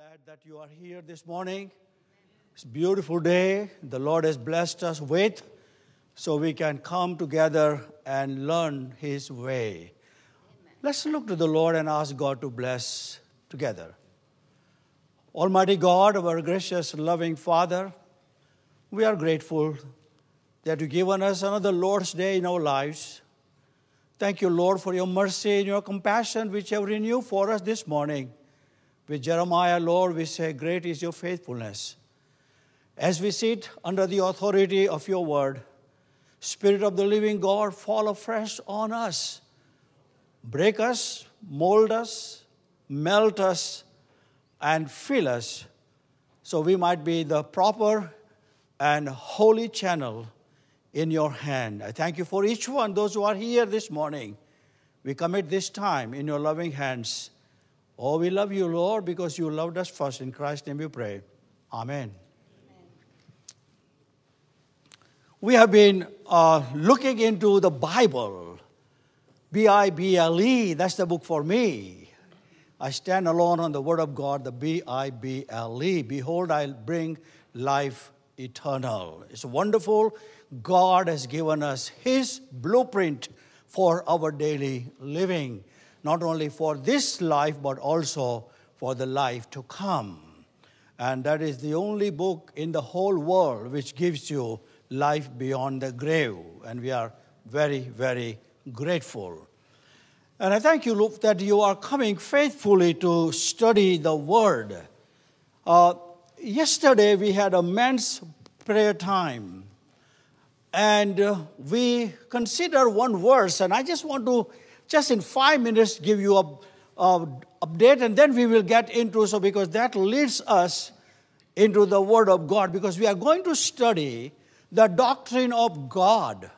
glad that you are here this morning. It's a beautiful day. The Lord has blessed us with, so we can come together and learn His way. Let's look to the Lord and ask God to bless together. Almighty God, our gracious, loving Father, we are grateful that you've given us another Lord's Day in our lives. Thank you, Lord, for your mercy and your compassion, which you have renewed for us this morning. With Jeremiah, Lord, we say, Great is your faithfulness. As we sit under the authority of your word, Spirit of the living God, fall afresh on us. Break us, mold us, melt us, and fill us so we might be the proper and holy channel in your hand. I thank you for each one, those who are here this morning. We commit this time in your loving hands. Oh, we love you, Lord, because you loved us first. In Christ's name we pray. Amen. We have been uh, looking into the Bible. B I B L E, that's the book for me. I stand alone on the Word of God, the B I B L E. Behold, I'll bring life eternal. It's wonderful. God has given us His blueprint for our daily living, not only for this life, but also for the life to come. And that is the only book in the whole world which gives you life beyond the grave. And we are very, very grateful. And I thank you, Luke, that you are coming faithfully to study the Word. Uh, yesterday we had a men's prayer time. And uh, we consider one verse, and I just want to, just in five minutes, give you a, a update, and then we will get into so because that leads us into the Word of God, because we are going to study the doctrine of God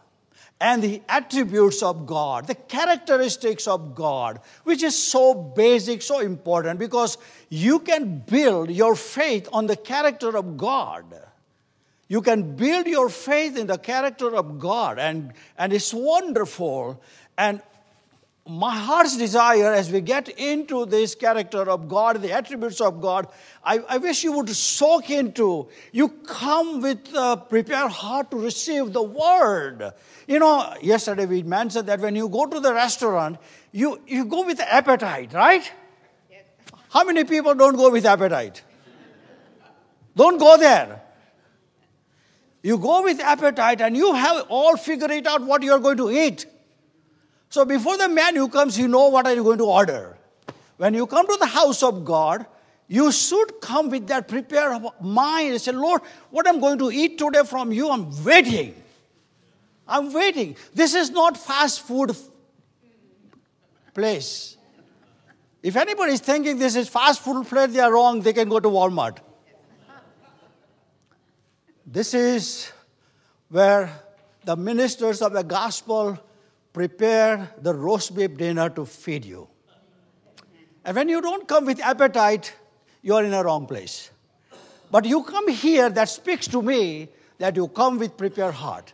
and the attributes of God, the characteristics of God, which is so basic, so important, because you can build your faith on the character of God. You can build your faith in the character of God, and, and it's wonderful. And my heart's desire as we get into this character of God, the attributes of God, I, I wish you would soak into, you come with a prepared heart to receive the word. You know, yesterday we mentioned that when you go to the restaurant, you, you go with appetite, right? Yes. How many people don't go with appetite? don't go there. You go with appetite and you have all figured it out what you are going to eat. So before the menu comes, you know what are you going to order. When you come to the house of God, you should come with that prepared mind and say, Lord, what I'm going to eat today from you, I'm waiting. I'm waiting. This is not fast food place. If anybody is thinking this is fast food place, they are wrong. They can go to Walmart. This is where the ministers of the gospel prepare the roast beef dinner to feed you. And when you don't come with appetite, you are in a wrong place. But you come here, that speaks to me that you come with prepared heart.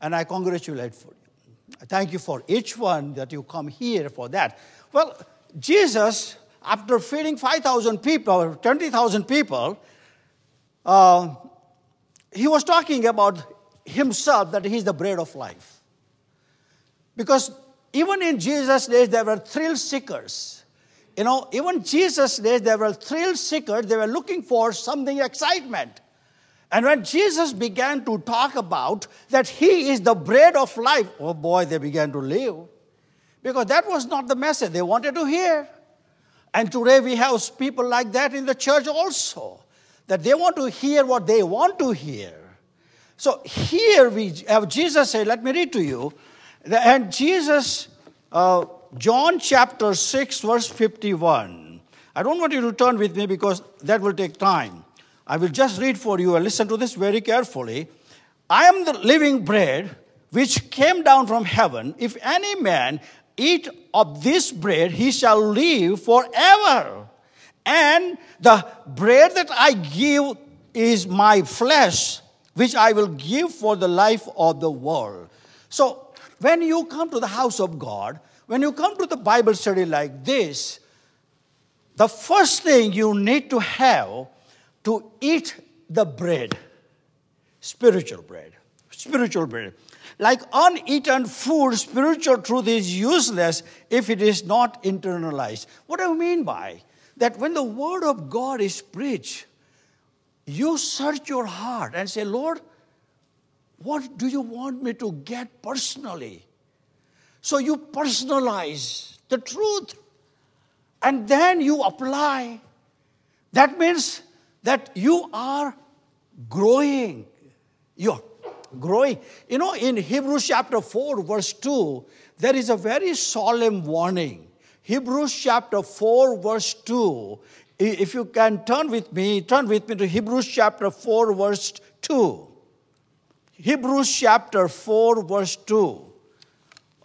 And I congratulate for you. I thank you for each one that you come here for that. Well, Jesus, after feeding 5,000 people, 20,000 people, uh, he was talking about himself that he's the bread of life. Because even in Jesus' days, there were thrill seekers. You know, even Jesus' days, there were thrill seekers. They were looking for something excitement. And when Jesus began to talk about that he is the bread of life, oh boy, they began to live. Because that was not the message they wanted to hear. And today we have people like that in the church also that they want to hear what they want to hear. So here we have Jesus say, let me read to you. And Jesus, uh, John chapter 6, verse 51. I don't want you to turn with me because that will take time. I will just read for you and listen to this very carefully. I am the living bread which came down from heaven. If any man eat of this bread, he shall live forever. And the bread that I give is my flesh, which I will give for the life of the world. So, when you come to the house of God, when you come to the Bible study like this, the first thing you need to have to eat the bread, spiritual bread, spiritual bread. Like uneaten food, spiritual truth is useless if it is not internalized. What do I mean by that? When the word of God is preached, you search your heart and say, Lord, what do you want me to get personally? So you personalize the truth and then you apply. That means that you are growing. You're growing. You know, in Hebrews chapter 4, verse 2, there is a very solemn warning. Hebrews chapter 4, verse 2. If you can turn with me, turn with me to Hebrews chapter 4, verse 2. Hebrews chapter 4, verse 2.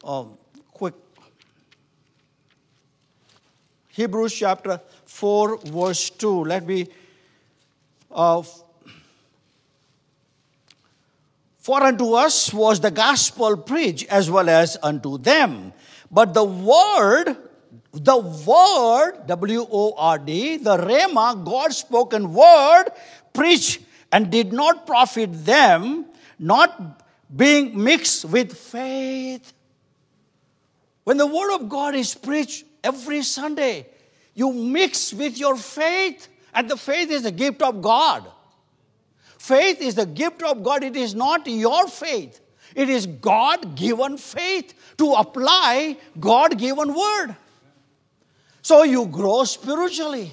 Um, quick. Hebrews chapter 4, verse 2. Let me. Uh, For unto us was the gospel preached as well as unto them. But the word, the word, W O R D, the Rhema, God spoken word, preached and did not profit them, not being mixed with faith. When the word of God is preached every Sunday, you mix with your faith, and the faith is the gift of God. Faith is the gift of God, it is not your faith. It is God given faith to apply God given word. So you grow spiritually.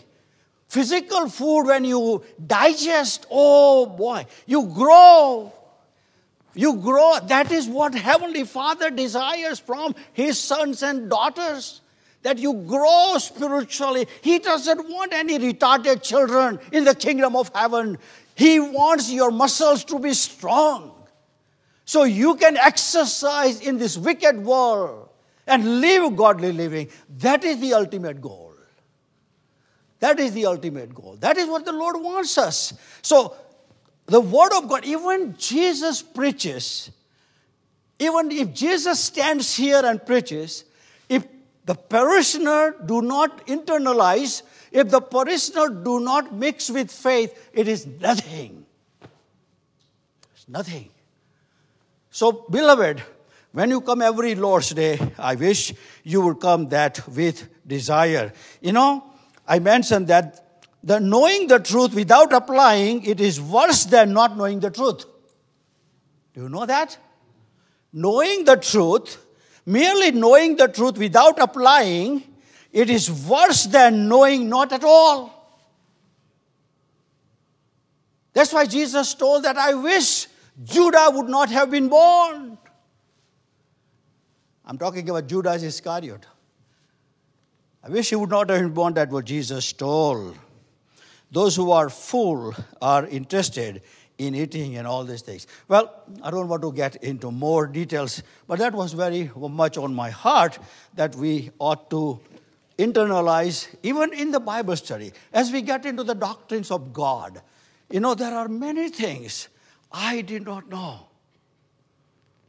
Physical food, when you digest, oh boy, you grow. You grow. That is what Heavenly Father desires from His sons and daughters. That you grow spiritually. He doesn't want any retarded children in the kingdom of heaven. He wants your muscles to be strong so you can exercise in this wicked world and live godly living. That is the ultimate goal. That is the ultimate goal. That is what the Lord wants us. So, the Word of God, even Jesus preaches, even if Jesus stands here and preaches, if the parishioner do not internalize if the parishioner do not mix with faith, it is nothing. It's nothing. So, beloved, when you come every Lord's Day, I wish you would come that with desire. You know, I mentioned that the knowing the truth without applying it is worse than not knowing the truth. Do you know that? Knowing the truth, merely knowing the truth without applying it is worse than knowing not at all. That's why Jesus told that I wish Judah would not have been born. I'm talking about Judas Iscariot. I wish he would not have been born, that what Jesus told. Those who are full are interested in eating and all these things. Well, I don't want to get into more details, but that was very much on my heart that we ought to internalize even in the Bible study. As we get into the doctrines of God, you know, there are many things I did not know.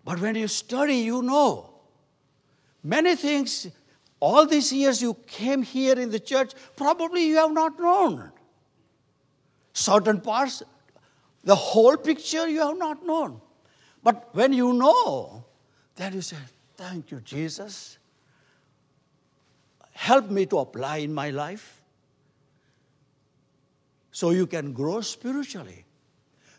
But when you study, you know. Many things, all these years you came here in the church, probably you have not known. Certain parts, the whole picture you have not known. But when you know, then you say, Thank you, Jesus help me to apply in my life so you can grow spiritually.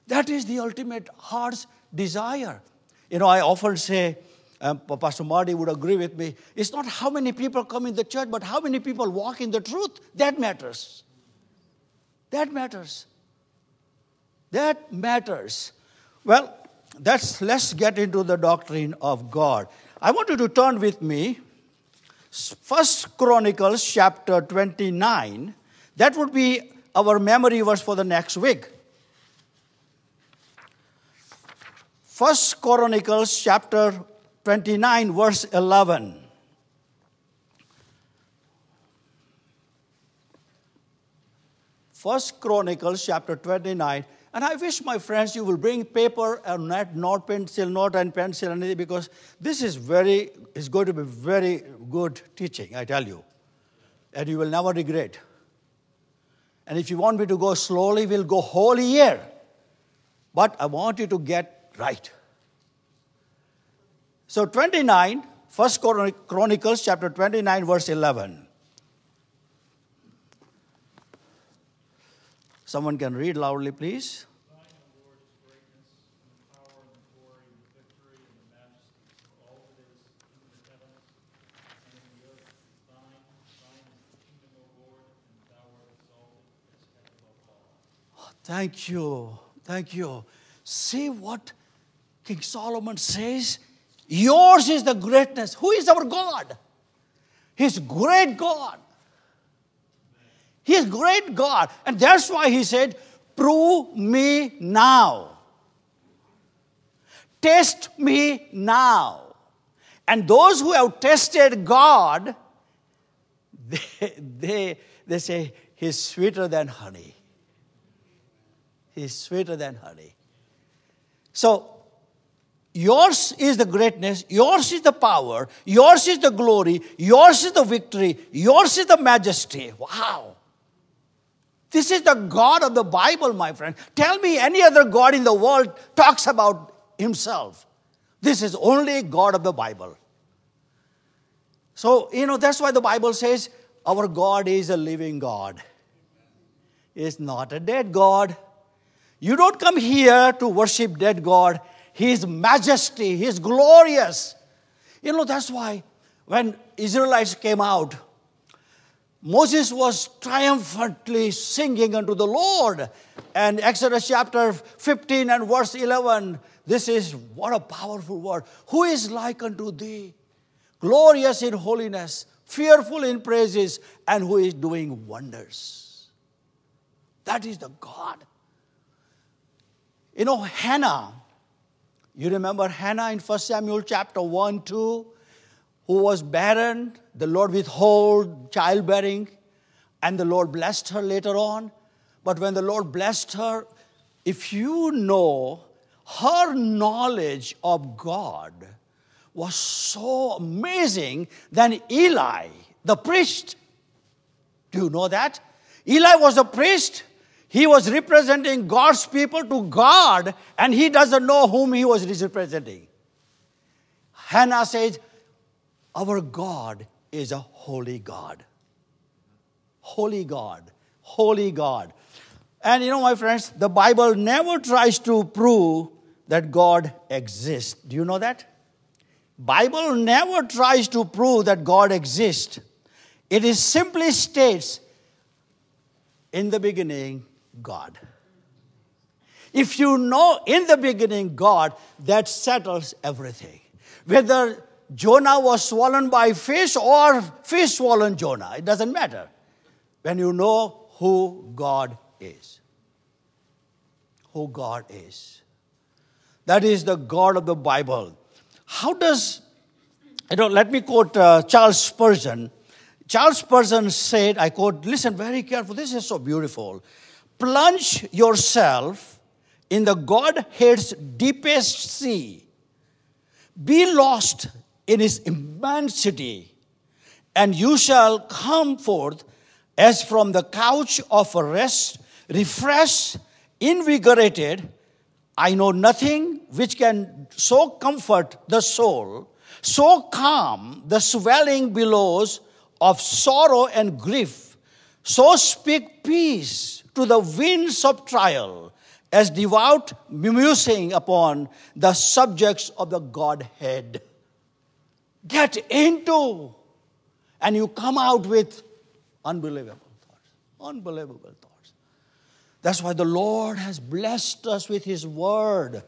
That is the ultimate heart's desire. You know, I often say, um, Pastor Marty would agree with me, it's not how many people come in the church, but how many people walk in the truth. That matters. That matters. That matters. Well, that's, let's get into the doctrine of God. I want you to turn with me First Chronicles chapter 29. That would be our memory verse for the next week. First Chronicles chapter 29 verse 11. First Chronicles chapter 29 and I wish, my friends, you will bring paper and not, not pencil, not and pencil, anything, because this is very, is going to be very good teaching, I tell you. And you will never regret. And if you want me to go slowly, we'll go whole year. But I want you to get right. So 29, First Chronicles chapter 29, verse 11. Someone can read loudly, please. Oh, thank you. Thank you. See what King Solomon says? Yours is the greatness. Who is our God? He's great God. He is great God. And that's why he said, Prove me now. Test me now. And those who have tested God, they, they, they say, He's sweeter than honey. He's sweeter than honey. So, yours is the greatness, yours is the power, yours is the glory, yours is the victory, yours is the majesty. Wow. This is the God of the Bible, my friend. Tell me any other God in the world talks about himself. This is only God of the Bible. So, you know, that's why the Bible says our God is a living God. Is not a dead God. You don't come here to worship dead God. His majesty, His glorious. You know, that's why when Israelites came out, Moses was triumphantly singing unto the Lord. And Exodus chapter 15 and verse 11, this is what a powerful word. Who is like unto thee? Glorious in holiness, fearful in praises, and who is doing wonders. That is the God you know, Hannah, you remember Hannah in 1 Samuel chapter 1, 2, who was barren, the Lord withhold childbearing, and the Lord blessed her later on. But when the Lord blessed her, if you know her knowledge of God was so amazing than Eli, the priest. Do you know that? Eli was a priest he was representing God's people to God, and he doesn't know whom he was representing. Hannah says, Our God is a holy God. Holy God. Holy God. And you know, my friends, the Bible never tries to prove that God exists. Do you know that? Bible never tries to prove that God exists. It is simply states in the beginning God. If you know in the beginning God, that settles everything. Whether Jonah was swollen by fish or fish swallowed Jonah, it doesn't matter. When you know who God is. Who God is. That is the God of the Bible. How does, you know, let me quote uh, Charles Spurgeon. Charles Spurgeon said, I quote, listen very carefully, this is so beautiful plunge yourself in the Godhead's deepest sea. Be lost in his immensity, and you shall come forth as from the couch of rest, refreshed, invigorated. I know nothing which can so comfort the soul, so calm the swelling billows of sorrow and grief, so speak peace to the winds of trial as devout musing upon the subjects of the Godhead. Get into, and you come out with unbelievable thoughts. Unbelievable thoughts. That's why the Lord has blessed us with His Word.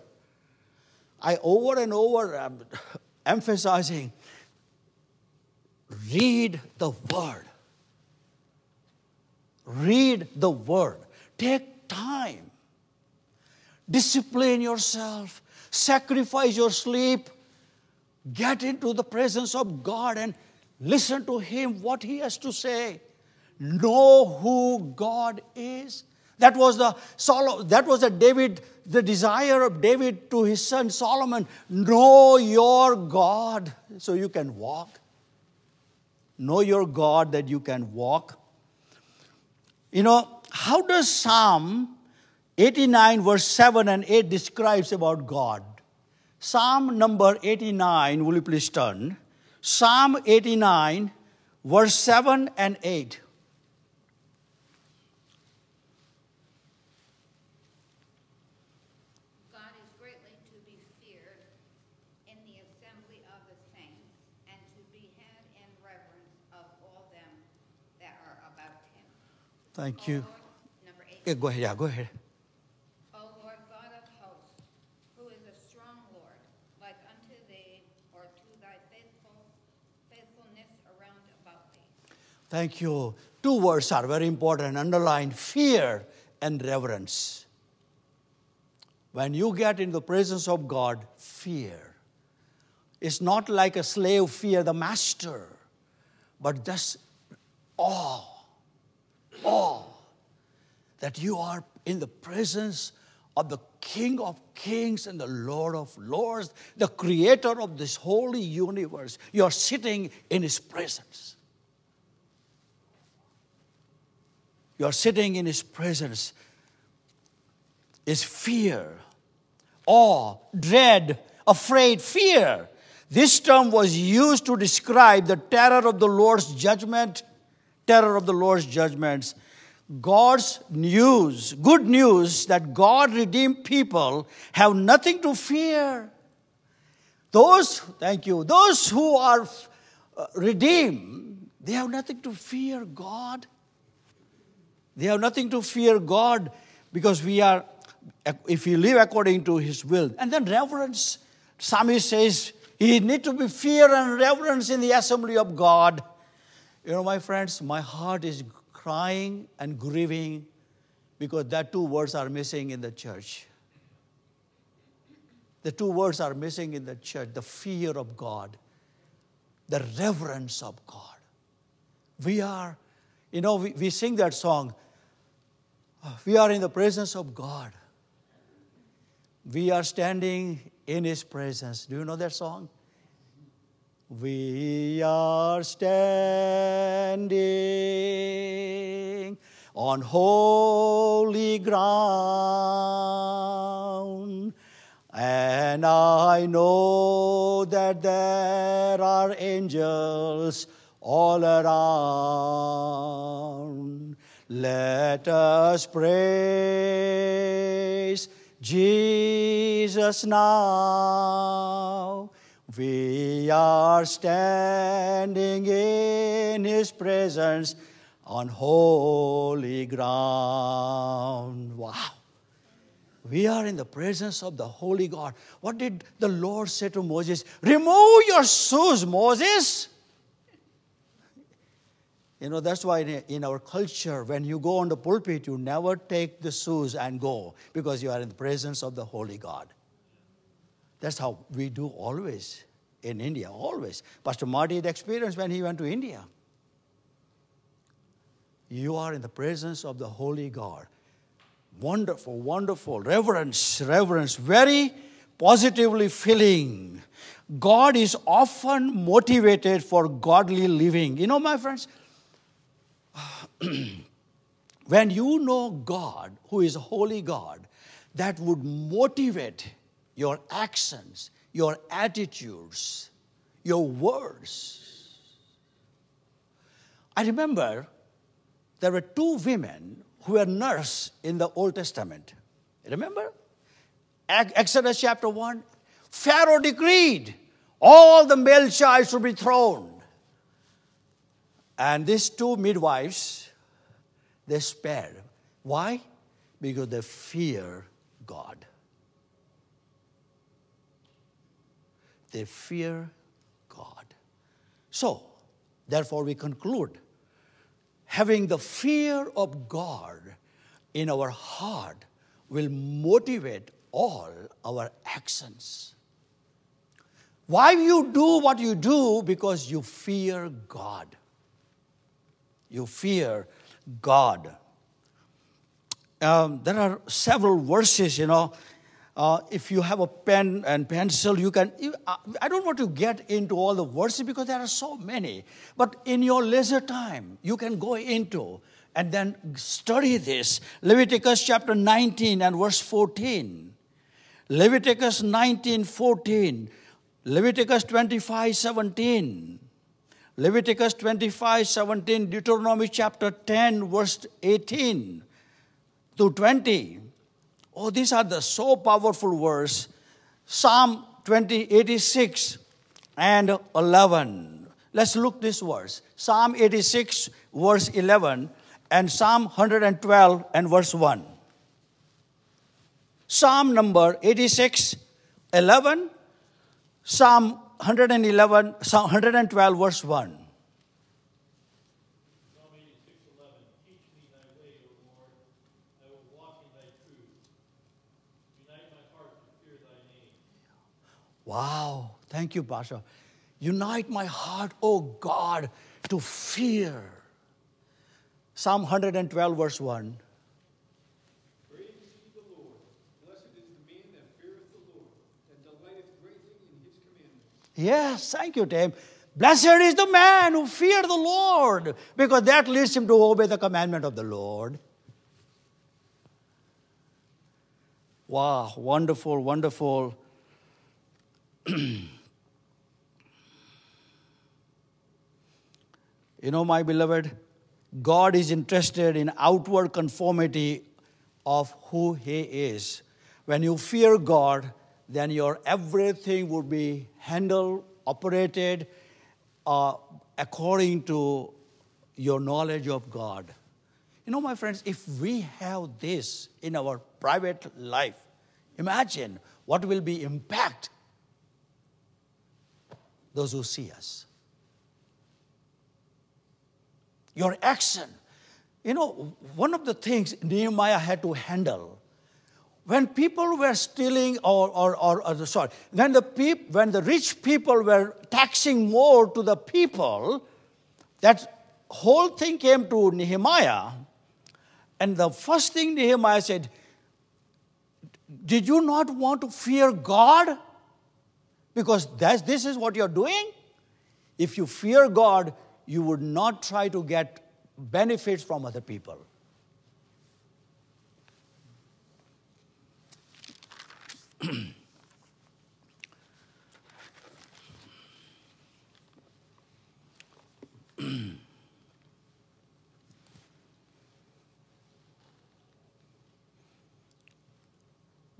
I over and over am emphasizing read the Word. Read the word. Take time. Discipline yourself. Sacrifice your sleep. Get into the presence of God and listen to Him, what He has to say. Know who God is. That was the that was the David, the desire of David to his son Solomon. Know your God so you can walk. Know your God that you can walk. You know, how does Psalm 89, verse 7 and 8 describes about God? Psalm number 89, will you please turn? Psalm 89, verse 7 and 8. God is greatly to be feared in the assembly of the saints, and to be had in reverence of all them that are about him. Thank you. Lord, number eight. Yeah, go ahead. Yeah, go ahead. O Lord God of hosts, who is a strong Lord, like unto thee, or to thy faithful faithfulness around about thee. Thank you. Two words are very important. Underline fear and reverence. When you get in the presence of God, fear. It's not like a slave fear the master, but just awe. Awe that you are in the presence of the King of Kings and the Lord of Lords, the creator of this holy universe. You are sitting in His presence. You are sitting in His presence. Is fear, awe, dread, afraid, fear. This term was used to describe the terror of the Lord's judgment, terror of the Lord's judgments. God's news, good news that God redeemed people have nothing to fear. Those, thank you, those who are uh, redeemed, they have nothing to fear God. They have nothing to fear God because we are, if we live according to His will. And then reverence. Psalmist says, He need to be fear and reverence in the assembly of God. You know, my friends, my heart is crying and grieving because that two words are missing in the church. The two words are missing in the church the fear of God, the reverence of God. We are, you know, we, we sing that song, we are in the presence of God. We are standing in His presence. Do you know that song? We are standing on holy ground, and I know that there are angels all around. Let us praise Jesus now. We are standing in His presence on holy ground. Wow. We are in the presence of the holy God. What did the Lord say to Moses? Remove your shoes, Moses. You know, that's why in- our culture, when you go on the pulpit, you never take the shoes and go because you are in the presence of the holy God. That's how we do always in India, always. Pastor Marty had experienced when he went to India. You are in the presence of the holy God. Wonderful, wonderful. Reverence, reverence, very positively feeling. God is often motivated for godly living. You know, my friends, when you know God, who is a holy God, that would motivate your actions, your attitudes, your words. I remember there were two women who were nurses in the Old Testament. Remember? Exodus chapter 1. Pharaoh decreed all the male child should be thrown. And these two midwives, they spared. Why? Because they fear God. They fear God. So, therefore, we conclude having the fear of God in our heart will motivate all our actions. Why you do what you do? Because you fear God. You fear God. Um, there are several verses, you know. Uh, if you have a pen and pencil, you can. uh, I don't want to get into all the verses because there are so many. But in your leisure time, you can go into, and then study this. Leviticus chapter 19 and verse 14. Leviticus 19 14. Leviticus 25 17. Leviticus 25 17. Deuteronomy chapter 10, verse 18 to 20. Oh, these are the so powerful words. Psalm 20, 86 and 11. Let's look this verse. Psalm 86, verse 11, and Psalm 112 and verse 1. Psalm number 86, 11, Psalm 111, Psalm 112, verse 1. Psalm 86, 11. Teach me thy way, O Lord. I will walk in thy truth. Unite my heart to fear thy name. Wow. Thank you, Pastor. Unite my heart, O God, to fear. Psalm 112, verse 1. Praise ye the Lord. Blessed is the man that feareth the Lord, and delighteth greatly in his commandments. Yes, thank you, Tim. Blessed is the man who fear the Lord, because that leads him to obey the commandment of the Lord. Wow, wonderful, wonderful. you know, my beloved, God is interested in outward conformity of who He is. When you fear God, then your everything would be handled, operated uh, according to your knowledge of God. You know, my friends, if we have this in our private life, imagine what will be impact those who see us. Your action. You know, one of the things Nehemiah had to handle when people were stealing or, or, or, or sorry, when the, peop, when the rich people were taxing more to the people, that whole thing came to Nehemiah. And the first thing Nehemiah said, Did you not want to fear God? Because that's, this is what you're doing. If you fear God, you would not try to get benefits from other people.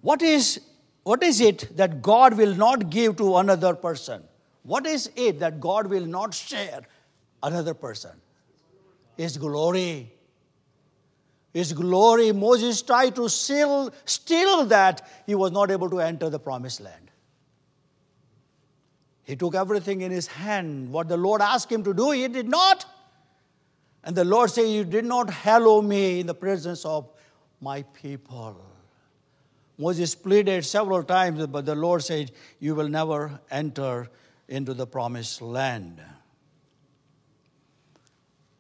what is what is it that God will not give to another person? What is it that God will not share another person? His glory. His glory. Moses tried to steal, steal that. He was not able to enter the promised land. He took everything in his hand. What the Lord asked him to do, he did not. And the Lord said, You did not hallow me in the presence of my people. Moses pleaded several times, but the Lord said, You will never enter into the promised land.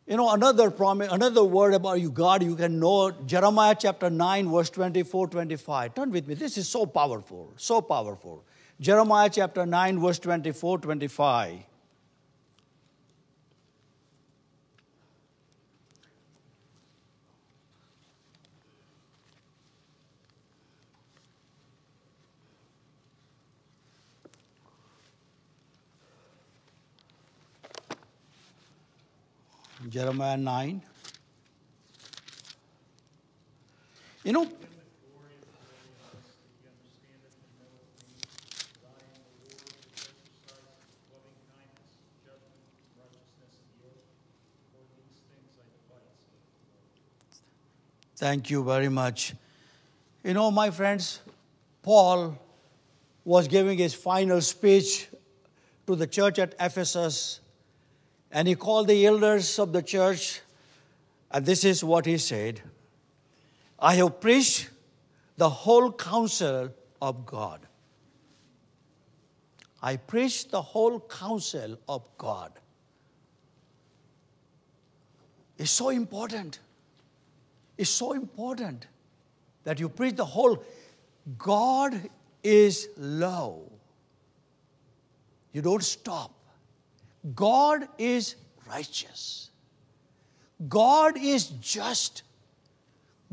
You know, another promise, another word about you, God, you can know Jeremiah chapter 9, verse 24, 25. Turn with me. This is so powerful, so powerful. Jeremiah chapter 9, verse 24, 25. Jeremiah 9. You know, Thank you very much. You know, my friends, Paul was giving his final speech to the church at Ephesus, and he called the elders of the church, and this is what he said I have preached the whole counsel of God. I preach the whole counsel of God. It's so important. It's so important that you preach the whole. God is love. You don't stop. God is righteous. God is just.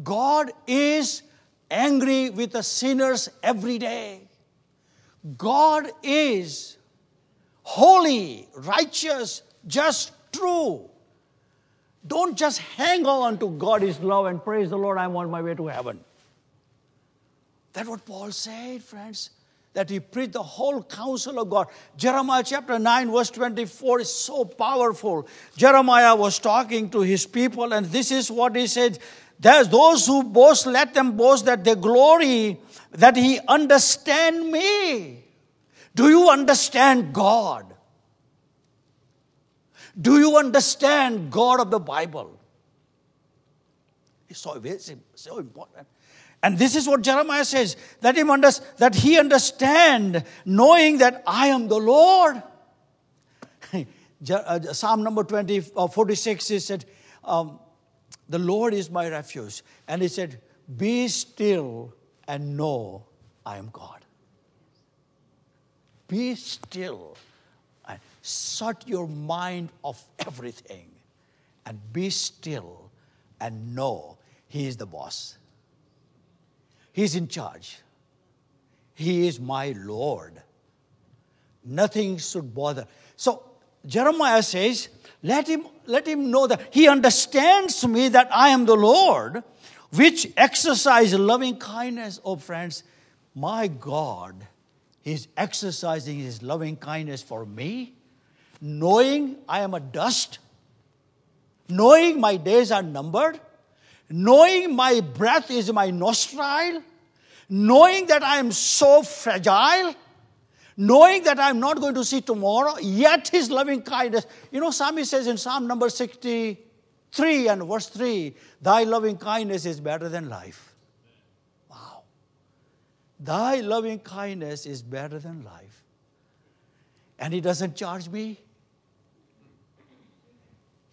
God is angry with the sinners every day. God is holy, righteous, just, true. Don't just hang on to God is love and praise the Lord, I'm on my way to heaven. That's what Paul said, friends, that he preached the whole counsel of God. Jeremiah chapter 9, verse 24 is so powerful. Jeremiah was talking to his people, and this is what he said There's those who boast, let them boast that they glory, that he understand me. Do you understand God? Do you understand God of the Bible? It's so, it's so important. And this is what Jeremiah says that, him under, that he understand, knowing that I am the Lord. Uh, Psalm number 20, uh, 46, he said, um, The Lord is my refuge. And he said, Be still and know I am God. Be still and shut your mind of everything and be still and know He is the boss. He's in charge. He is my Lord. Nothing should bother. So Jeremiah says, let him, let him know that he understands me that I am the Lord, which exercise loving kindness. Oh, friends, my God is exercising his loving kindness for me, knowing I am a dust, knowing my days are numbered, knowing my breath is my nostril, knowing that I am so fragile, knowing that I'm not going to see tomorrow, yet his loving kindness. You know, Psalmist says in Psalm number 63 and verse 3, Thy loving kindness is better than life. Wow. Thy loving kindness is better than life. And he doesn't charge me.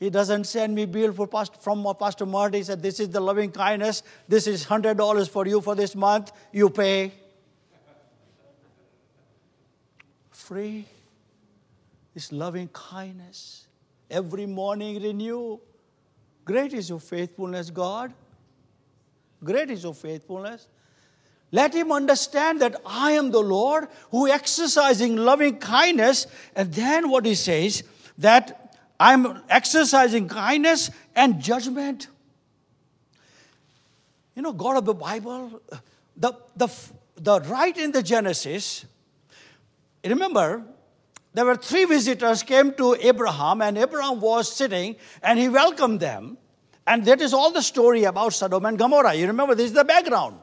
He doesn't send me bill for past, from Pastor Marty. He said, This is the loving kindness. This is $100 for you for this month. You pay. Free. This loving kindness. Every morning renew. Great is your faithfulness, God. Great is your faithfulness. Let him understand that I am the Lord who exercising loving kindness. And then what he says, that I'm exercising kindness and judgment. You know, God of the Bible, the, the, the right in the Genesis, remember, there were three visitors came to Abraham, and Abraham was sitting, and he welcomed them. And that is all the story about Sodom and Gomorrah. You remember, this is the background.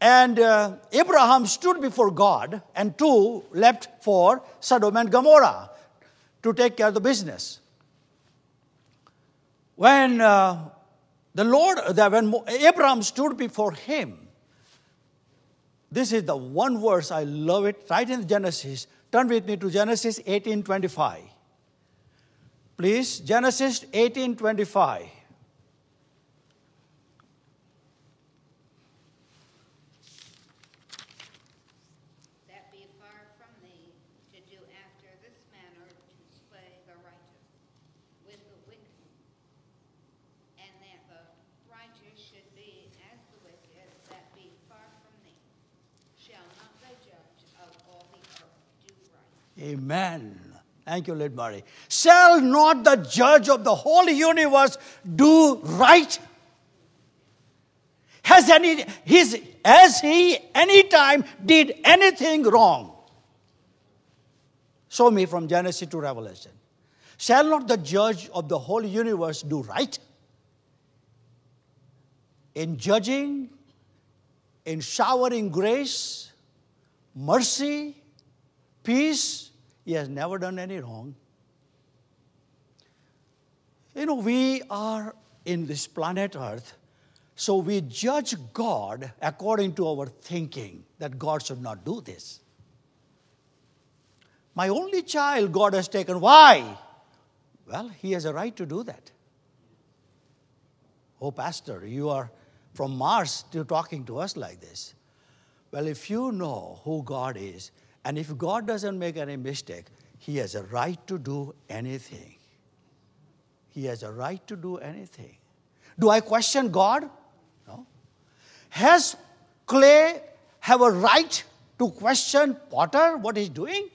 And uh, Abraham stood before God, and two left for Sodom and Gomorrah to take care of the business. When uh, the Lord, when Abraham stood before him, this is the one verse, I love it, right in Genesis. Turn with me to Genesis 18.25. Please, Genesis 18.25. Amen. Thank you, Lord Murray. Shall not the judge of the whole universe do right? Has any his has he any time did anything wrong? Show me from Genesis to Revelation. Shall not the judge of the whole universe do right? In judging, in showering grace, mercy, peace, he has never done any wrong. You know, we are in this planet Earth, so we judge God according to our thinking that God should not do this. My only child, God has taken. Why? Well, He has a right to do that. Oh, Pastor, you are from Mars to talking to us like this. Well, if you know who God is, and if God doesn't make any mistake, He has a right to do anything. he has a right to do anything. Do I question God? No. Has clay have a right to question potter what he's doing?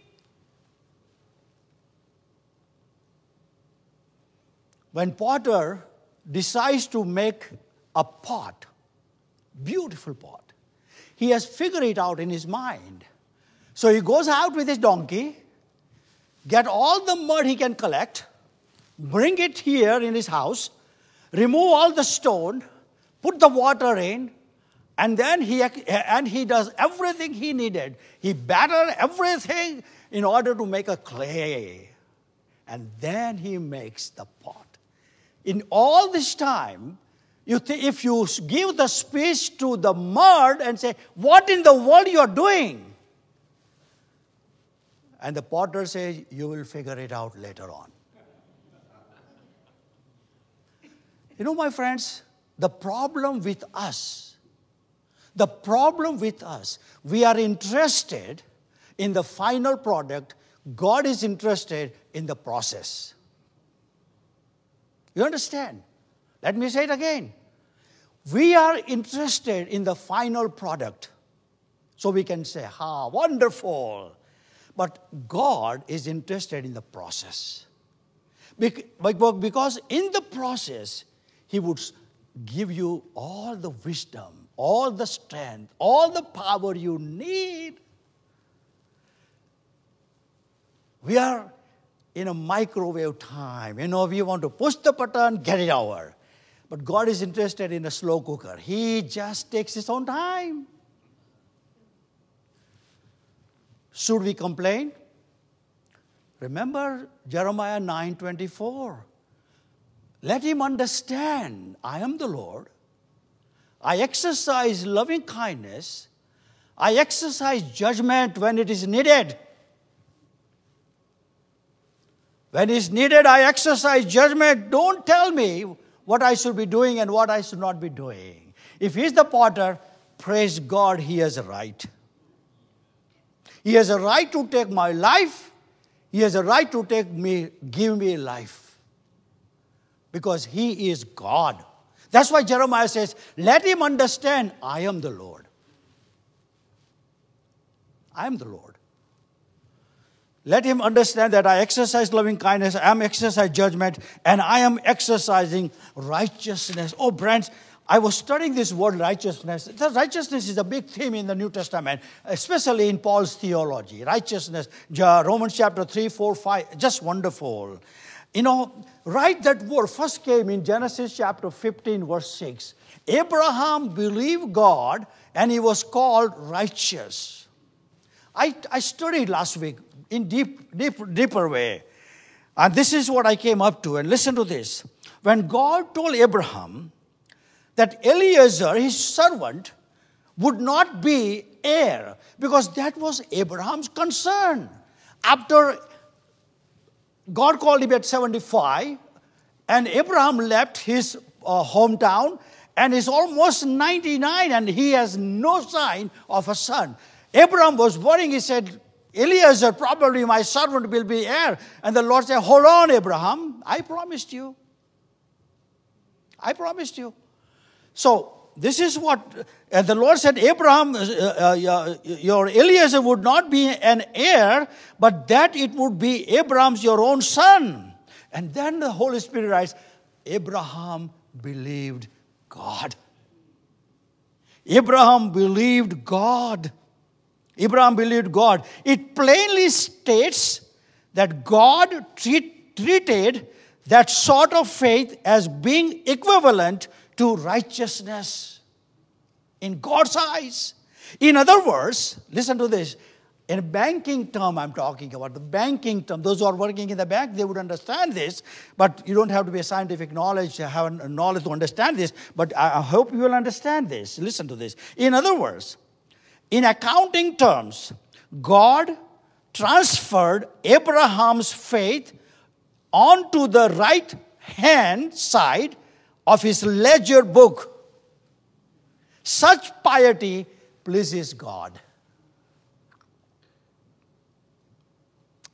When potter decides to make a pot, beautiful pot, he has figured it out in his mind. So he goes out with his donkey, get all the mud he can collect, bring it here in his house, remove all the stone, put the water in, and then he, and he does everything he needed. He battered everything in order to make a clay. And then he makes the pot. In all this time, you th- if you give the space to the mud and say, What in the world you are doing? And the potter says, You will figure it out later on. you know, my friends, the problem with us, the problem with us, we are interested in the final product, God is interested in the process. You understand? Let me say it again. We are interested in the final product. So we can say, ha, wonderful. But God is interested in the process. Because in the process, He would give you all the wisdom, all the strength, all the power you need. We are in a microwave time. You know, we want to push the button, get it over. But God is interested in a slow cooker. He just takes his own time. Should we complain? Remember Jeremiah 9:24. Let him understand, I am the Lord. I exercise loving kindness. I exercise judgment when it is needed. When it's needed, I exercise judgment. Don't tell me what I should be doing and what I should not be doing. If he's the potter, praise God, he has a right. He has a right to take my life. He has a right to take me, give me life. Because he is God. That's why Jeremiah says, Let him understand I am the Lord. I am the Lord. Let him understand that I exercise loving kindness, I am exercise judgment, and I am exercising righteousness. Oh, friends, I was studying this word righteousness. The righteousness is a big theme in the New Testament, especially in Paul's theology. Righteousness, Romans chapter 3, 4, 5, just wonderful. You know, right that word first came in Genesis chapter 15, verse 6. Abraham believed God and he was called righteous. I, I studied last week in deep, deep, deeper way. And this is what I came up to. And listen to this. When God told Abraham that Eliezer, his servant, would not be heir, because that was Abraham's concern. After God called him at 75, and Abraham left his uh, hometown and is almost 99, and he has no sign of a son. Abraham was worrying. He said, Eliezer, probably my servant will be heir. And the Lord said, Hold on, Abraham. I promised you. I promised you. So, this is what and the Lord said, Abraham, uh, uh, your Eliezer would not be an heir, but that it would be Abraham's your own son. And then the Holy Spirit writes, Abraham believed God. Abraham believed God. Abraham believed God. It plainly states that God treat, treated that sort of faith as being equivalent to righteousness in God's eyes. In other words, listen to this. In a banking term, I'm talking about the banking term. Those who are working in the bank, they would understand this, but you don't have to be a scientific knowledge, to have a knowledge to understand this, but I hope you will understand this. Listen to this. In other words, in accounting terms, God transferred Abraham's faith onto the right hand side of his ledger book. Such piety pleases God.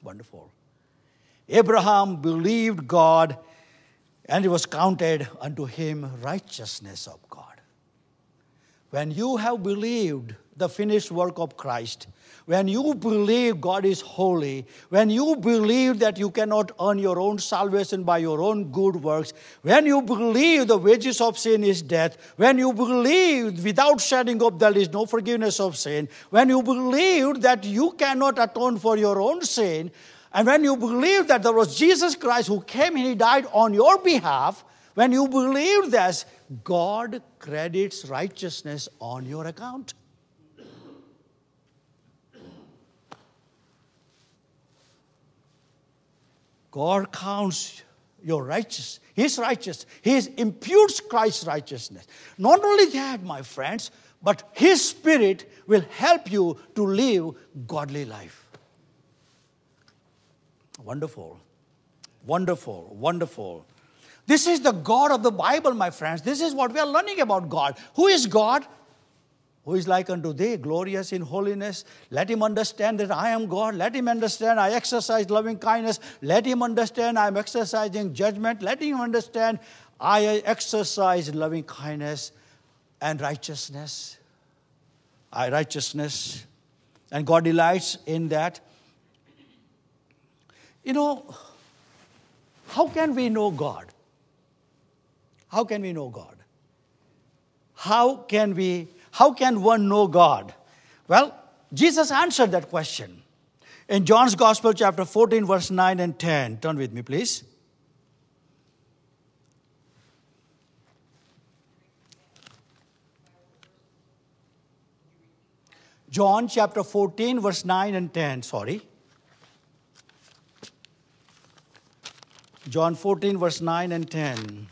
Wonderful. Abraham believed God and it was counted unto him righteousness of God. When you have believed the finished work of Christ, when you believe God is holy, when you believe that you cannot earn your own salvation by your own good works, when you believe the wages of sin is death, when you believe without shedding of blood there is no forgiveness of sin, when you believe that you cannot atone for your own sin, and when you believe that there was Jesus Christ who came and he died on your behalf, when you believe this, God credits righteousness on your account. God counts your righteous, His righteous. He imputes Christ's righteousness. Not only that, my friends, but His Spirit will help you to live godly life. Wonderful, wonderful, wonderful. This is the God of the Bible, my friends. This is what we are learning about God. Who is God? Who is like unto thee, glorious in holiness. Let him understand that I am God. Let him understand I exercise loving kindness. Let him understand I am exercising judgment. Let him understand I exercise loving kindness and righteousness. I righteousness. And God delights in that. You know, how can we know God? How can we know God? How can we how can one know God? Well, Jesus answered that question. In John's Gospel, chapter 14, verse 9 and 10. Turn with me, please. John chapter 14, verse 9 and 10. Sorry. John 14, verse 9 and 10.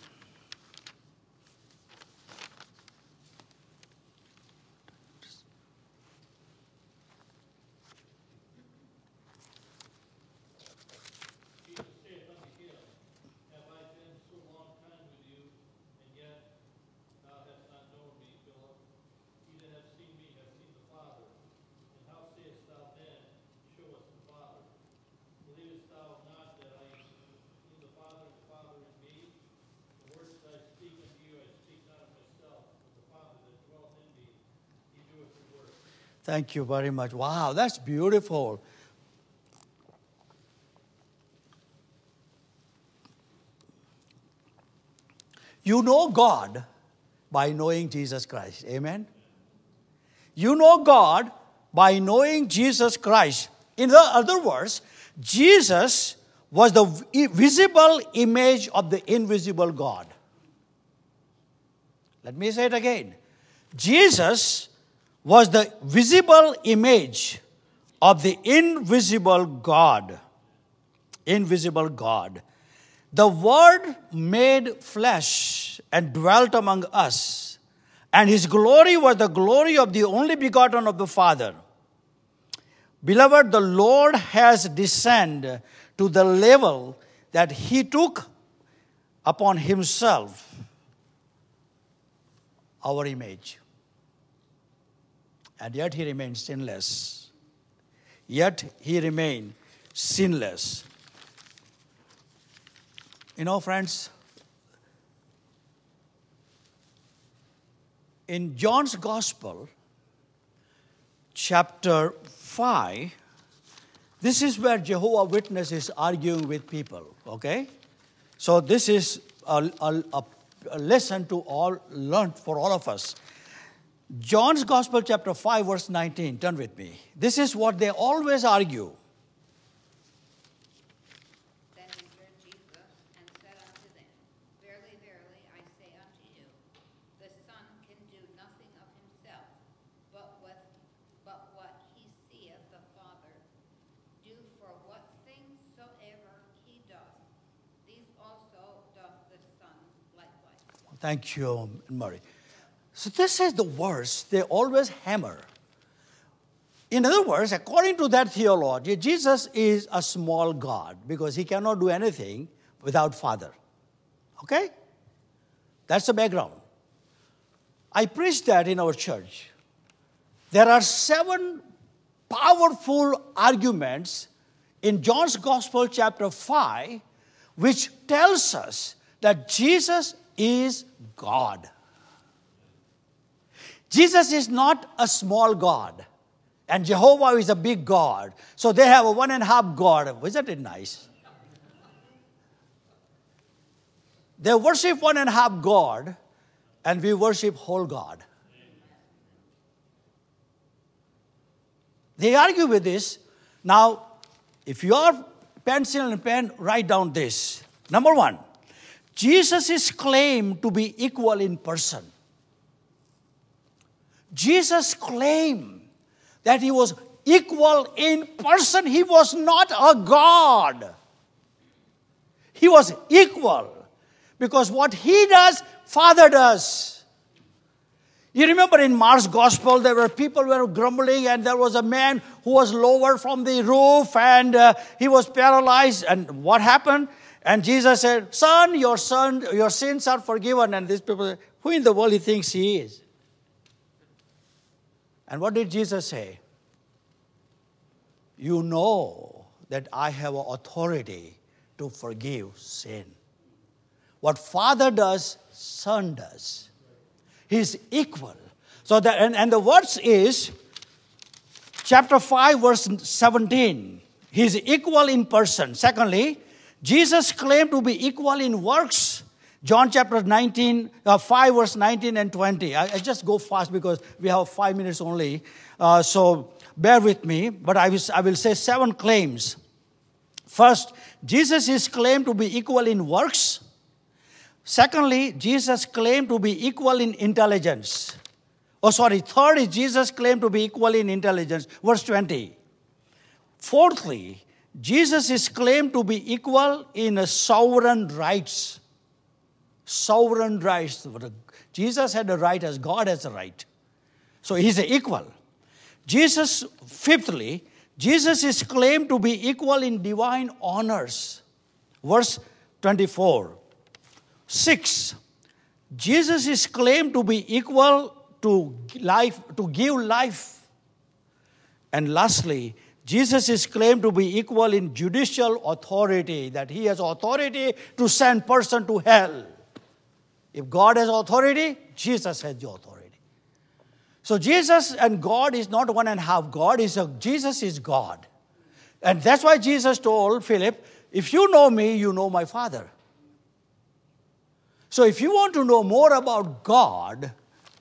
Jesus saith unto him, Have I been so long time with you, and yet thou hast not known me, Philip? He that hath seen me hath seen the Father. And how sayest thou then, Show us the Father? Believest thou not that I am in the Father, and the Father in me? The words that I speak unto you, I speak not of myself, but the Father that dwelleth in me, he doeth the work. Thank you very much. Wow, that's beautiful. You know God by knowing Jesus Christ. Amen. You know God by knowing Jesus Christ. In other words, Jesus was the visible image of the invisible God. Let me say it again. Jesus was the visible image of the invisible God. Invisible God. The Word made flesh and dwelt among us, and His glory was the glory of the only begotten of the Father. Beloved, the Lord has descended to the level that He took upon Himself our image. And yet He remained sinless. Yet He remained sinless. You know, friends, in John's Gospel, chapter 5, this is where Jehovah Witness is arguing with people, okay? So this is a, a, a, lesson to all learned for all of us. John's Gospel, chapter 5, verse 19, turn with me. This is what they always argue. Then answered Jesus and said unto them, Verily, verily, I say unto you, the Son can do nothing of himself, but what, but what he seeth the Father do. For what things soever he doth, these also doth the Son likewise. Thank you, Murray. So this is the verse they always hammer. In other words, according to that theology, Jesus is a small God because he cannot do anything without Father. Okay? That's the background. I preach that in our church. There are seven powerful arguments in John's Gospel, chapter 5, which tells us that Jesus is God. Jesus is not a small God, and Jehovah is a big God. So they have a one and a half God. Isn't it nice? They worship one and a half God, and we worship whole God. They argue with this. Now, if you are pencil and pen, write down this. Number one, Jesus is claimed to be equal in person. Jesus claimed that he was equal in person. He was not a God. He was equal because what he does, Father does. You remember in Mark's gospel, there were people were grumbling, and there was a man who was lowered from the roof, and uh, he was paralyzed. And what happened? And Jesus said, "Son, your son, your sins are forgiven." And these people, said, who in the world he thinks he is? And what did Jesus say? You know that I have authority to forgive sin. What Father does, Son does. He's equal. So that and, and the verse is chapter 5, verse 17. He's equal in person. Secondly, Jesus claimed to be equal in works. John chapter 19, uh, 5, verse 19 and 20. I, I, just go fast because we have five minutes only. Uh, so bear with me, but I will, I will say seven claims. First, Jesus is claimed to be equal in works. Secondly, Jesus claimed to be equal in intelligence. Oh, sorry. Third Jesus claimed to be equal in intelligence. Verse 20. Fourthly, Jesus is claimed to be equal in sovereign rights. Sovereign rights. Jesus had a right as God has a right. So he's equal. Jesus, fifthly, Jesus is claimed to be equal in divine honors. Verse 24. Six, Jesus is claimed to be equal to life, to give life. And lastly, Jesus is claimed to be equal in judicial authority, that he has authority to send person to hell. If God has authority, Jesus has the authority. So Jesus and God is not one and half. God is a, Jesus is God. And that's why Jesus told Philip, if you know me, you know my Father. So if you want to know more about God,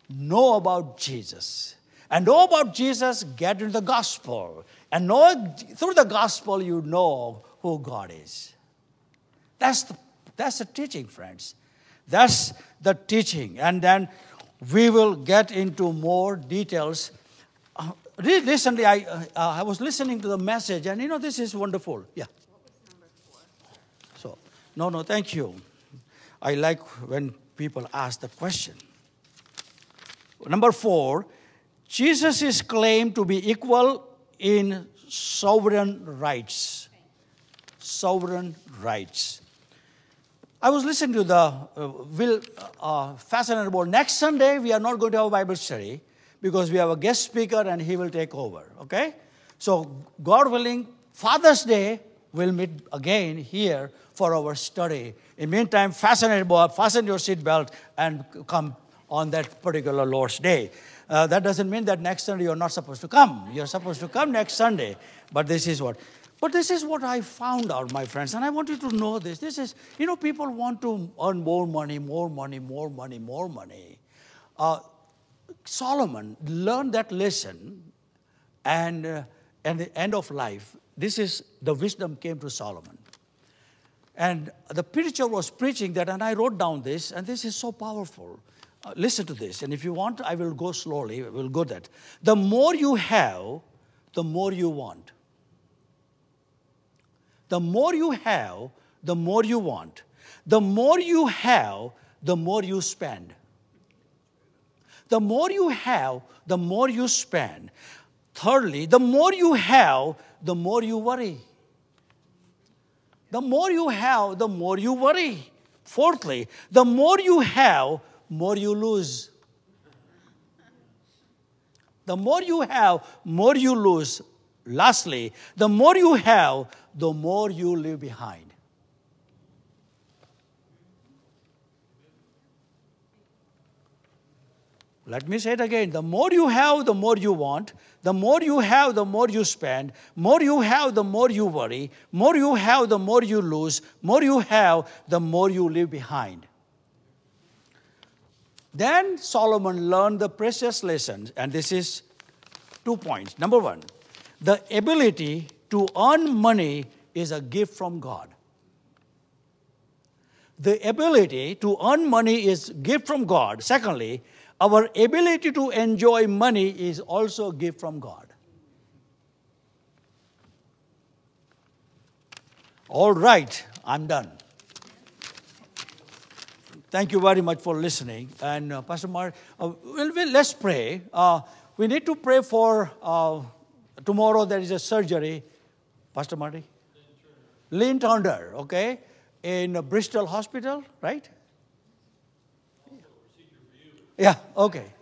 know about Jesus. And know about Jesus, get into the gospel. And know through the gospel you know who God is. That's the, that's the teaching, friends. That's the teaching. And then we will get into more details. Uh, recently, I, uh, I was listening to the message, and you know, this is wonderful. Yeah. So, no, no, thank you. I like when people ask the question. Number four, Jesus is claimed to be equal in sovereign rights. Sovereign rights. I was listening to the uh, Will uh, Fascinated Next Sunday, we are not going to have a Bible study because we have a guest speaker and he will take over. Okay? So, God willing, Father's Day, we'll meet again here for our study. In meantime, fasten, it, fasten your seatbelt and come on that particular Lord's Day. Uh, that doesn't mean that next Sunday you're not supposed to come. You're supposed to come next Sunday. But this is what. But this is what I found out, my friends, and I want you to know this. This is, you know, people want to earn more money, more money, more money, more money. Uh, Solomon learned that lesson, and uh, at the end of life, this is the wisdom came to Solomon. And the preacher was preaching that, and I wrote down this, and this is so powerful. Uh, listen to this, and if you want, I will go slowly, we'll go that. The more you have, the more you want. The more you have, the more you want. The more you have, the more you spend. The more you have, the more you spend. Thirdly, the more you have, the more you worry. The more you have, the more you worry. Fourthly, the more you have, more you lose. The more you have, more you lose. Lastly, the more you have, the more you leave behind. Let me say it again. The more you have, the more you want. The more you have, the more you spend. More you have, the more you worry. More you have, the more you lose. More you have, the more you leave behind. Then Solomon learned the precious lessons, and this is two points. Number one, the ability to earn money is a gift from God. The ability to earn money is gift from God. Secondly, our ability to enjoy money is also a gift from God. All right, I'm done. Thank you very much for listening. And uh, Pastor Mark, uh, well, well, let's pray. Uh, we need to pray for uh, tomorrow. There is a surgery. Pastor Marty, Lynn Turner, okay, in Bristol Hospital, right? Yeah. Okay.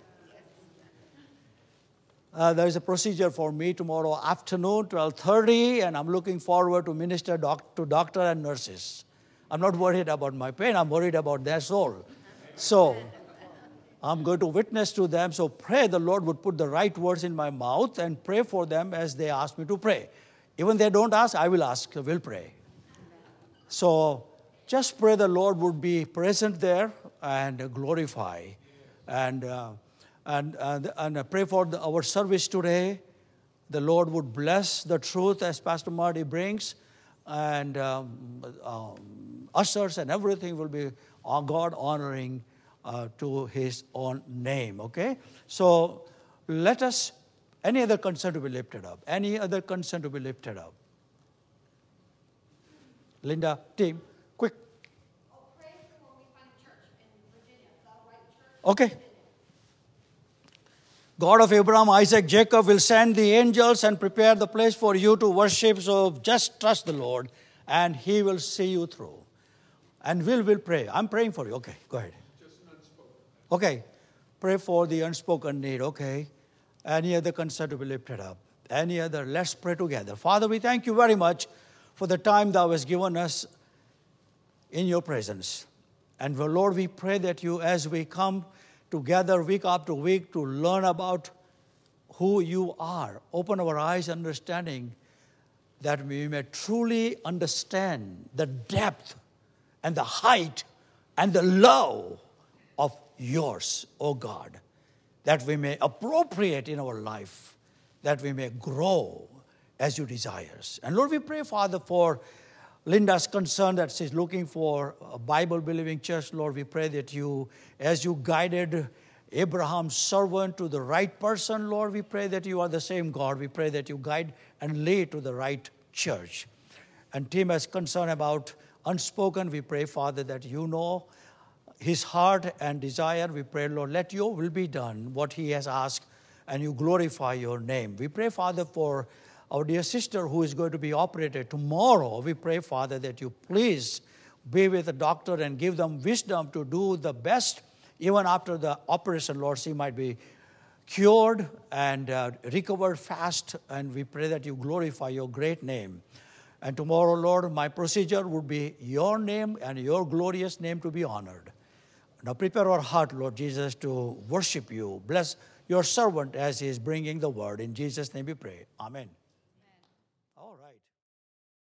Uh, there is a procedure for me tomorrow afternoon, 12:30, and I'm looking forward to minister doc- to doctor and nurses. I'm not worried about my pain, I'm worried about their soul. So I'm going to witness to them. So pray the Lord would put the right words in my mouth and pray for them as they ask me to pray. Even they don't ask, I will ask, I will pray. So just pray the Lord would be present there and glorify. And, uh, and, and, and pray for the, our service today. The Lord would bless the truth as Pastor Marty brings. And um, um, ushers and everything will be uh, God honoring uh, to his own name. Okay? So let us, any other concern to be lifted up? Any other concern to be lifted up? Linda, Tim, quick. Oh, pray for when we find church in Virginia, the right church. Okay. God of Abraham, Isaac, Jacob will send the angels and prepare the place for you to worship. So just trust the Lord and He will see you through. And we'll, will pray. I'm praying for you. Okay, go ahead. Okay. Pray for the unspoken need. Okay. Any other concern to be lifted up? Any other? Let's pray together. Father, we thank you very much for the time thou hast given us in your presence. And Lord, we pray that you, as we come together week after week to learn about who you are, open our eyes, understanding that we may truly understand the depth and the height and the of yours, O God, that we may appropriate in our life, that we may grow as you desires. And Lord, we pray, Father, for Linda's concern that she's looking for a Bible believing church. Lord, we pray that you, as you guided Abraham's servant to the right person, Lord, we pray that you are the same God. We pray that you guide and lead to the right church. And Tim has concern about unspoken. We pray, Father, that you know his heart and desire. We pray, Lord, let your will be done, what he has asked, and you glorify your name. We pray, Father, for our dear sister who is going to be operated tomorrow. We pray, Father, that you please be with the doctor and give them wisdom to do the best, even after the operation, Lord, she might be cured and uh, recovered fast. And we pray that you glorify your great name. And tomorrow, Lord, my procedure would be your name and your glorious name to be honored. Now prepare our heart, Lord Jesus, to worship you. Bless your servant as he is bringing the word. In Jesus' name we pray. Amen.